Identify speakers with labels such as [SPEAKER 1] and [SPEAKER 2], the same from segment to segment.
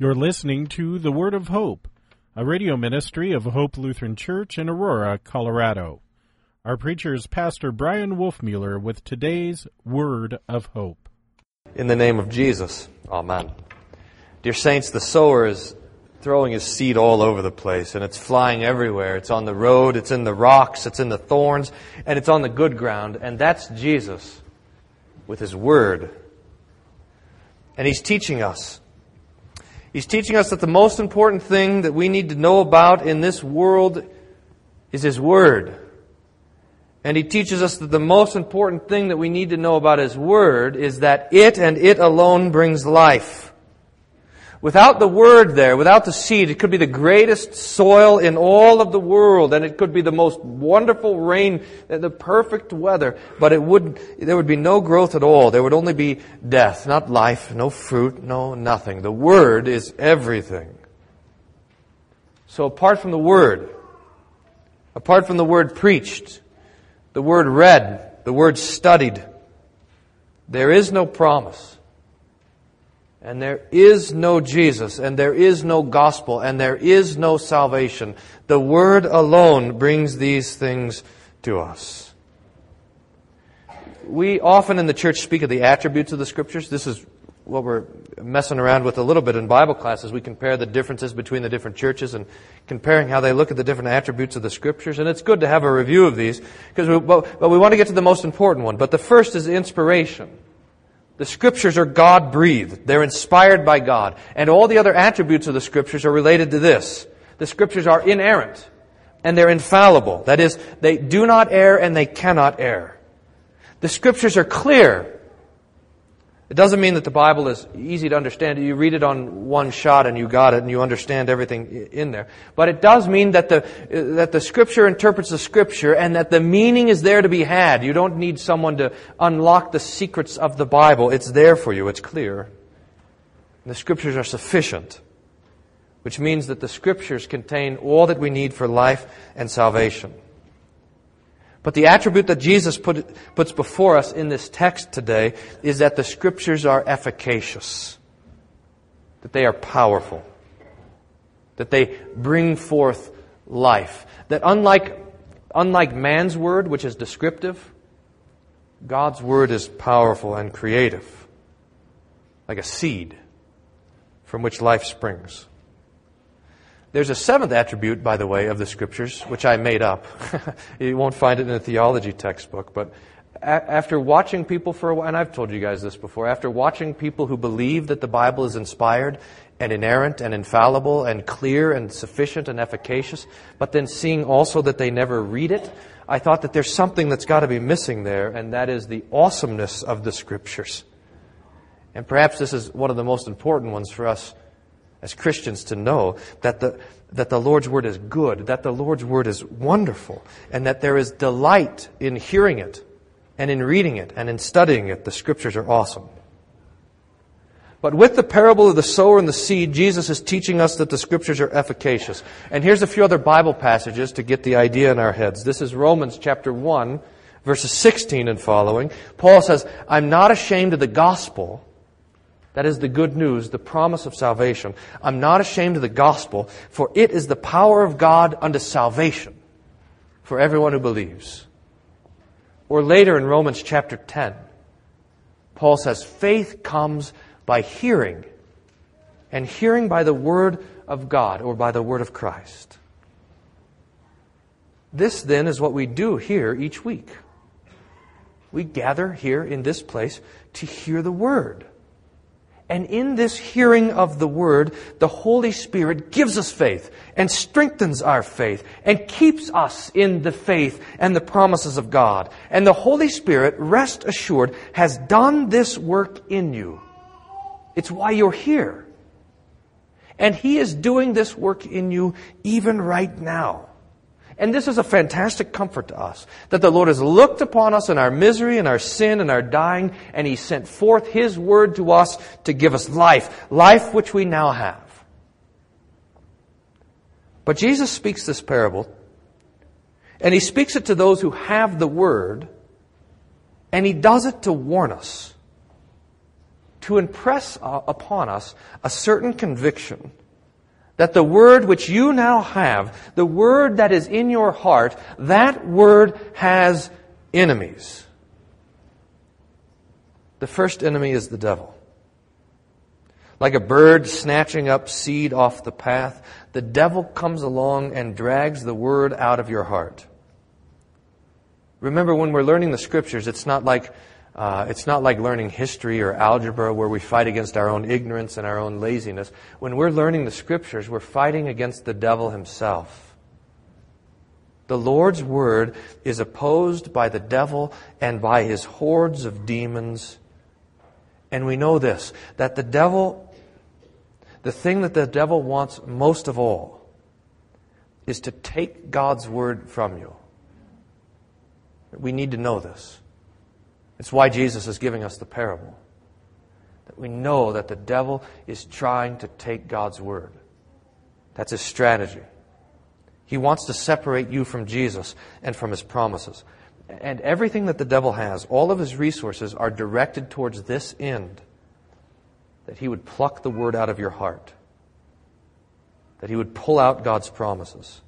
[SPEAKER 1] You're listening to The Word of Hope, a radio ministry of Hope Lutheran Church in Aurora, Colorado. Our preacher is Pastor Bryan Wolfmueller with today's Word of Hope.
[SPEAKER 2] In the name of Jesus, Amen. Dear Saints, the sower is throwing his seed all over the place, and it's flying everywhere. It's on the road, it's in the rocks, it's in the thorns, and it's on the good ground, and that's Jesus with his Word. And he's teaching us He's teaching us that the most important thing that we need to know about in this world is His Word. And He teaches us that the most important thing that we need to know about His Word is that it and it alone brings life. Without the word there, without the seed, it could be the greatest soil in all of the world, and it could be the most wonderful rain, uh, the perfect weather, but it would, there would be no growth at all. There would only be death, not life, no fruit, no nothing. The word is everything. So apart from the word, apart from the word preached, the word read, the word studied, there is no promise. And there is no Jesus, and there is no gospel, and there is no salvation. The Word alone brings these things to us. We often in the church speak of the attributes of the Scriptures. This is what we're messing around with a little bit in Bible classes. We compare the differences between the different churches and comparing how they look at the different attributes of the Scriptures. And it's good to have a review of these, because we, but we want to get to the most important one. But the first is inspiration. The scriptures are God breathed. They're inspired by God. And all the other attributes of the scriptures are related to this. The scriptures are inerrant and they're infallible. That is, they do not err and they cannot err. The scriptures are clear it doesn't mean that the Bible is easy to understand. You read it on one shot and you got it and you understand everything in there. But it does mean that the, that the Scripture interprets the Scripture and that the meaning is there to be had. You don't need someone to unlock the secrets of the Bible. It's there for you. It's clear. The Scriptures are sufficient, which means that the Scriptures contain all that we need for life and salvation. But the attribute that Jesus put, puts before us in this text today is that the Scriptures are efficacious, that they are powerful, that they bring forth life. That unlike, unlike man's word, which is descriptive, God's word is powerful and creative, like a seed from which life springs. There's a seventh attribute, by the way, of the scriptures, which I made up. you won't find it in a theology textbook, but a- after watching people for a while, and I've told you guys this before, after watching people who believe that the Bible is inspired and inerrant and infallible and clear and sufficient and efficacious, but then seeing also that they never read it, I thought that there's something that's got to be missing there, and that is the awesomeness of the scriptures. And perhaps this is one of the most important ones for us as Christians to know that the, that the Lord's Word is good, that the Lord's Word is wonderful, and that there is delight in hearing it, and in reading it, and in studying it. The Scriptures are awesome. But with the parable of the sower and the seed, Jesus is teaching us that the Scriptures are efficacious. And here's a few other Bible passages to get the idea in our heads. This is Romans chapter 1, verses 16 and following. Paul says, I'm not ashamed of the gospel that is the good news, the promise of salvation. I'm not ashamed of the gospel, for it is the power of God unto salvation for everyone who believes. Or later in Romans chapter 10, Paul says, faith comes by hearing, and hearing by the word of God or by the word of Christ. This then is what we do here each week. We gather here in this place to hear the word. And in this hearing of the Word, the Holy Spirit gives us faith and strengthens our faith and keeps us in the faith and the promises of God. And the Holy Spirit, rest assured, has done this work in you. It's why you're here. And He is doing this work in you even right now. And this is a fantastic comfort to us that the Lord has looked upon us in our misery and our sin and our dying, and He sent forth His word to us to give us life, life which we now have. But Jesus speaks this parable, and He speaks it to those who have the word, and He does it to warn us, to impress upon us a certain conviction that the word which you now have, the word that is in your heart, that word has enemies. The first enemy is the devil. Like a bird snatching up seed off the path, the devil comes along and drags the word out of your heart. Remember, when we're learning the scriptures, it's not like uh, it's not like learning history or algebra where we fight against our own ignorance and our own laziness. When we're learning the scriptures, we're fighting against the devil himself. The Lord's word is opposed by the devil and by his hordes of demons. And we know this that the devil, the thing that the devil wants most of all, is to take God's word from you. We need to know this. It's why Jesus is giving us the parable. That we know that the devil is trying to take God's word. That's his strategy. He wants to separate you from Jesus and from his promises. And everything that the devil has, all of his resources are directed towards this end that he would pluck the word out of your heart, that he would pull out God's promises.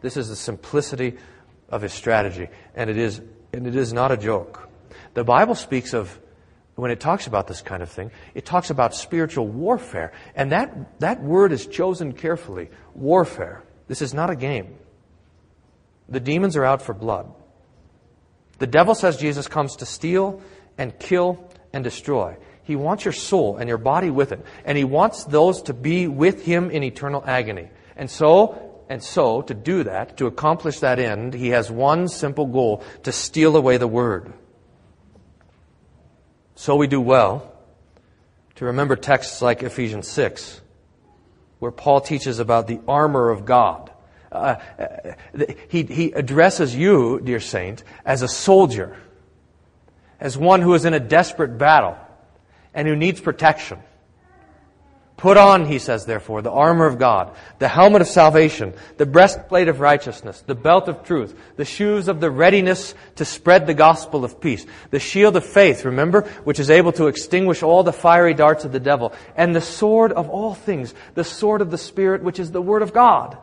[SPEAKER 2] This is the simplicity of his strategy, and it is, and it is not a joke. The Bible speaks of, when it talks about this kind of thing, it talks about spiritual warfare, and that, that word is chosen carefully warfare. This is not a game. The demons are out for blood. The devil says Jesus comes to steal and kill and destroy. He wants your soul and your body with it. And he wants those to be with him in eternal agony. And so, and so, to do that, to accomplish that end, he has one simple goal to steal away the word. So we do well to remember texts like Ephesians 6, where Paul teaches about the armor of God. Uh, uh he, he addresses you, dear saint, as a soldier, as one who is in a desperate battle and who needs protection. Put on, he says, therefore, the armor of God, the helmet of salvation, the breastplate of righteousness, the belt of truth, the shoes of the readiness to spread the gospel of peace, the shield of faith, remember, which is able to extinguish all the fiery darts of the devil, and the sword of all things, the sword of the Spirit, which is the word of God.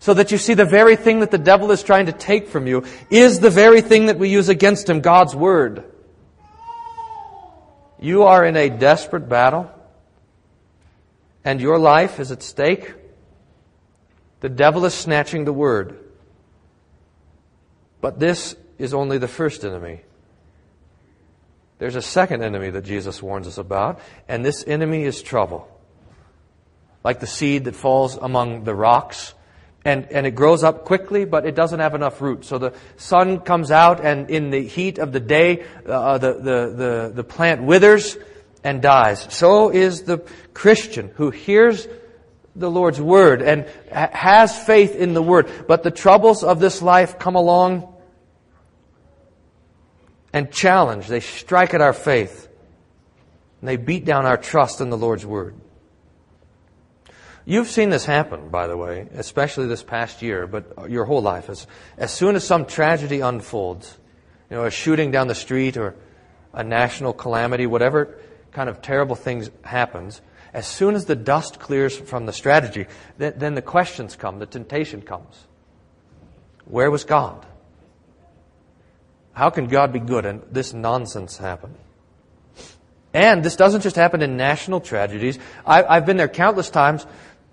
[SPEAKER 2] So that you see the very thing that the devil is trying to take from you is the very thing that we use against him, God's word. You are in a desperate battle and your life is at stake, the devil is snatching the word. But this is only the first enemy. There's a second enemy that Jesus warns us about, and this enemy is trouble. Like the seed that falls among the rocks, and, and it grows up quickly, but it doesn't have enough root. So the sun comes out, and in the heat of the day, uh, the, the, the, the plant withers, and dies. So is the Christian who hears the Lord's word and has faith in the word, but the troubles of this life come along and challenge. They strike at our faith. And they beat down our trust in the Lord's word. You've seen this happen, by the way, especially this past year, but your whole life. As, as soon as some tragedy unfolds, you know, a shooting down the street or a national calamity, whatever kind of terrible things happens, as soon as the dust clears from the strategy, then, then the questions come, the temptation comes. Where was God? How can God be good and this nonsense happen? And this doesn't just happen in national tragedies. I, have been there countless times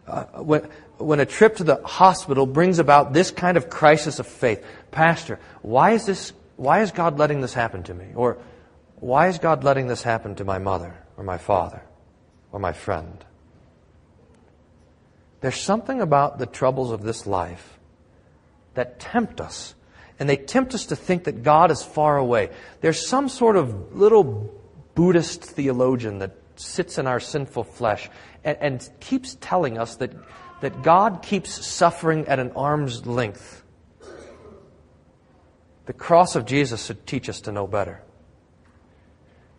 [SPEAKER 2] uh, when, when a trip to the hospital brings about this kind of crisis of faith. Pastor, why is this, why is God letting this happen to me? Or, why is God letting this happen to my mother or my father or my friend? There's something about the troubles of this life that tempt us. And they tempt us to think that God is far away. There's some sort of little Buddhist theologian that sits in our sinful flesh and, and keeps telling us that, that God keeps suffering at an arm's length. The cross of Jesus should teach us to know better.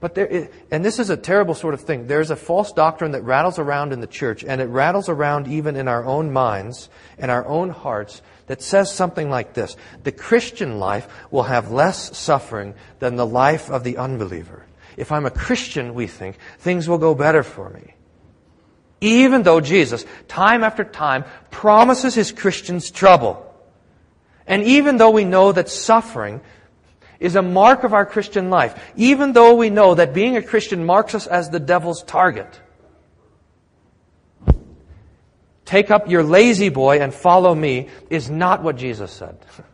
[SPEAKER 2] But there, is, and this is a terrible sort of thing. There's a false doctrine that rattles around in the church, and it rattles around even in our own minds and our own hearts that says something like this. The Christian life will have less suffering than the life of the unbeliever. if I'm a Christian, we think, things will go better for me. Even though Jesus, time after time, promises his Christians trouble. And even though we know that suffering is a mark of our Christian life, even though we know that being a Christian marks us as the devil's target, take up your lazy boy and follow me is not what Jesus said.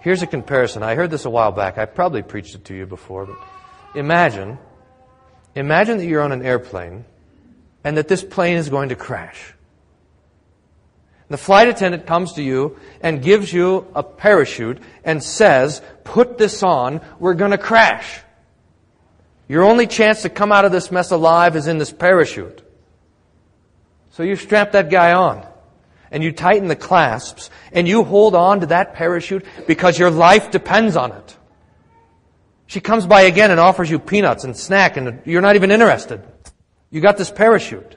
[SPEAKER 2] Here's a comparison. I heard this a while back. I probably preached it to you before, but imagine, imagine that you're on an airplane and that this plane is going to crash. The flight attendant comes to you and gives you a parachute and says, put this on, we're going to crash. Your only chance to come out of this mess alive is in this parachute. So you strap that guy on and you tighten the clasps and you hold on to that parachute because your life depends on it. She comes by again and offers you peanuts and snack and you're not even interested. You got this parachute.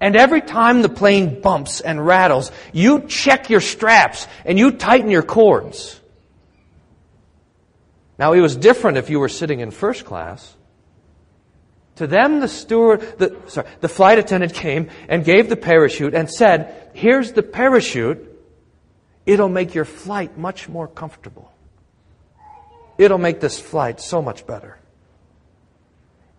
[SPEAKER 2] And every time the plane bumps and rattles, you check your straps and you tighten your cords. Now, it was different if you were sitting in first class. To them, the steward, the, sorry, the flight attendant came and gave the parachute and said, here's the parachute. It'll make your flight much more comfortable. It'll make this flight so much better.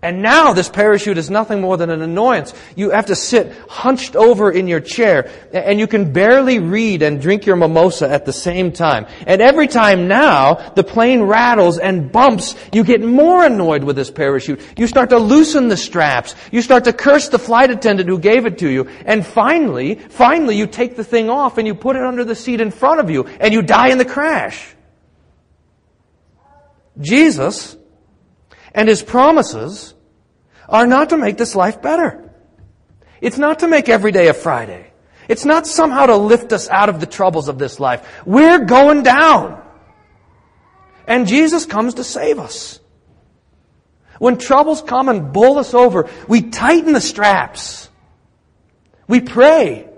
[SPEAKER 2] And now this parachute is nothing more than an annoyance. You have to sit hunched over in your chair and you can barely read and drink your mimosa at the same time. And every time now the plane rattles and bumps, you get more annoyed with this parachute. You start to loosen the straps. You start to curse the flight attendant who gave it to you. And finally, finally you take the thing off and you put it under the seat in front of you and you die in the crash. Jesus and his promises are not to make this life better. It's not to make every day a Friday. It's not somehow to lift us out of the troubles of this life. We're going down. And Jesus comes to save us. When troubles come and bowl us over, we tighten the straps. We pray.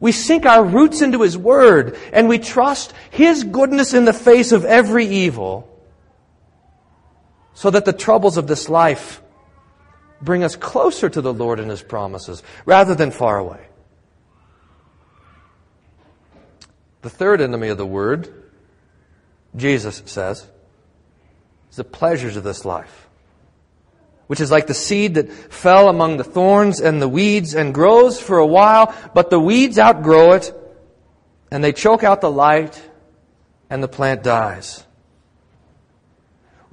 [SPEAKER 2] We sink our roots into His Word and we trust His goodness in the face of every evil so that the troubles of this life bring us closer to the Lord and His promises rather than far away. The third enemy of the Word, Jesus says, is the pleasures of this life, which is like the seed that fell among the thorns and the weeds and grows for a while, but the weeds outgrow it and they choke out the light and the plant dies.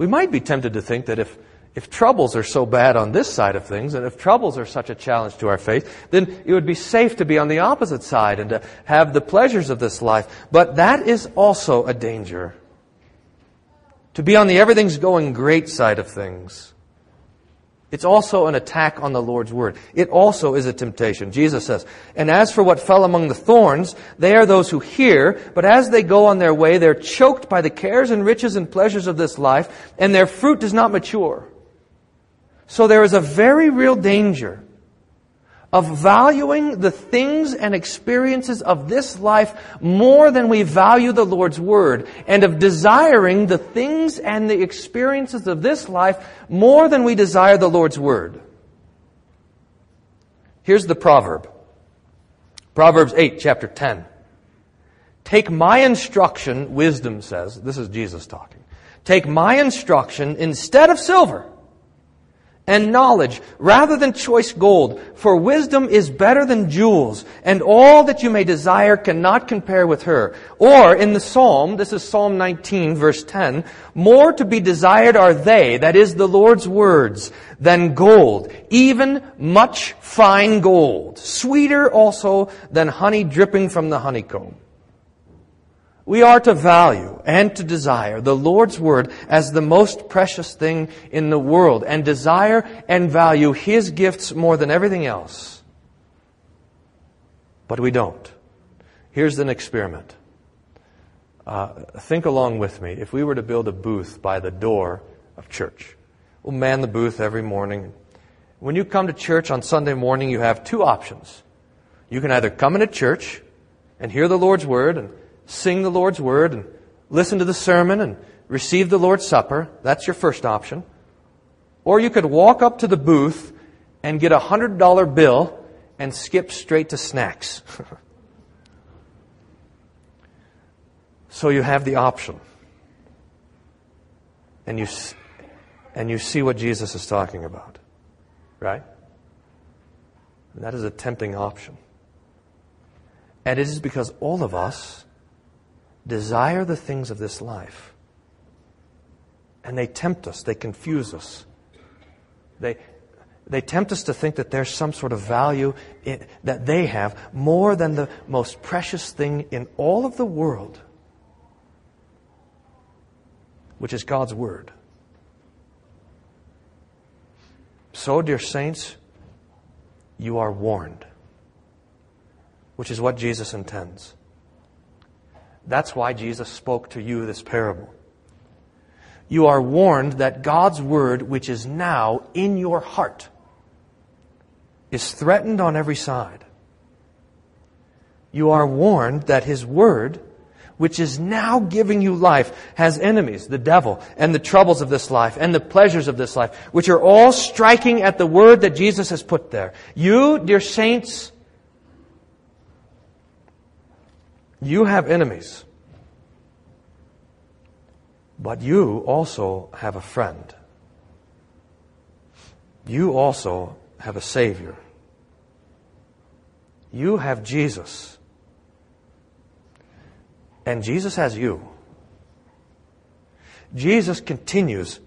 [SPEAKER 2] We might be tempted to think that if, if troubles are so bad on this side of things, and if troubles are such a challenge to our faith, then it would be safe to be on the opposite side and to have the pleasures of this life. But that is also a danger. To be on the everything's going great side of things. It's also an attack on the Lord's word. It also is a temptation. Jesus says, And as for what fell among the thorns, they are those who hear, but as they go on their way, they're choked by the cares and riches and pleasures of this life, and their fruit does not mature. So there is a very real danger of valuing the things and experiences of this life more than we value the Lord's Word, and of desiring the things and the experiences of this life more than we desire the Lord's Word. Here's the proverb. Proverbs 8, chapter 10. Take my instruction, wisdom says, this is Jesus talking. Take my instruction instead of silver and knowledge rather than choice gold. For wisdom is better than jewels, and all that you may desire cannot compare with her. Or in the Psalm, this is Psalm 19 verse 10, more to be desired are they, that is the Lord's words, than gold, even much fine gold, sweeter also than honey dripping from the honeycomb. We are to value and to desire the Lord's Word as the most precious thing in the world and desire and value His gifts more than everything else. But we don't. Here's an experiment. Uh, think along with me. If we were to build a booth by the door of church, we'll man the booth every morning. When you come to church on Sunday morning, you have two options. You can either come into church and hear the Lord's Word and sing the Lord's Word and listen to the sermon and receive the Lord's Supper. That's your first option. Or you could walk up to the booth and get a $100 bill and skip straight to snacks. so you have the option. And you, and you see what Jesus is talking about. Right? And that is a tempting option. And it is because all of us desire the things of this life. And they tempt us, they confuse us. They, they tempt us to think that there's some sort of value in, that they have more than the most precious thing in all of the world, which is God's Word. So, dear saints, you are warned, which is what Jesus intends. That's why Jesus spoke to you this parable. You are warned that God's Word, which is now in your heart, is threatened on every side. You are warned that His Word, which is now giving you life, has enemies, the devil, and the troubles of this life, and the pleasures of this life, which are all striking at the Word that Jesus has put there. You, dear saints, you have enemies. But you also have a friend. You also have a Savior. You have Jesus. And Jesus has you. Jesus continues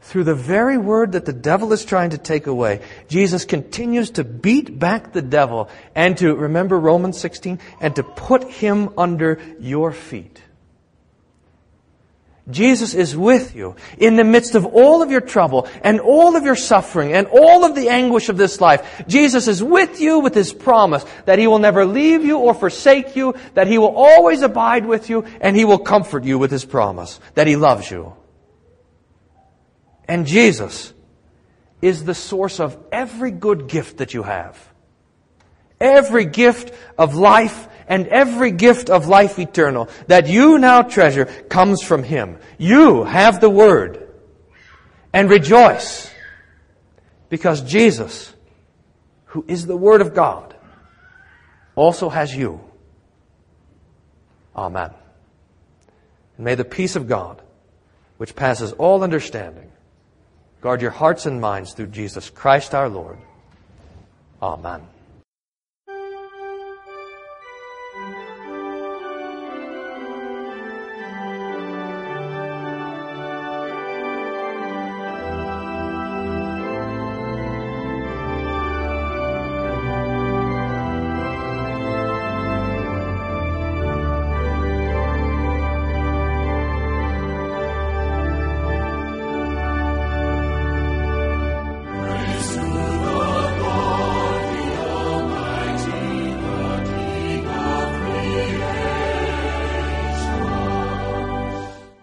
[SPEAKER 2] through the very word that the devil is trying to take away. Jesus continues to beat back the devil and to, remember Romans 16, and to put him under your feet. Jesus is with you in the midst of all of your trouble and all of your suffering and all of the anguish of this life. Jesus is with you with His promise that He will never leave you or forsake you, that He will always abide with you, and He will comfort you with His promise that He loves you. And Jesus is the source of every good gift that you have. Every gift of life and every gift of life eternal that you now treasure comes from Him. You have the Word. And rejoice because Jesus, who is the Word of God, also has you. Amen. And may the peace of God, which passes all understanding, guard your hearts and minds through Jesus Christ our Lord. Amen.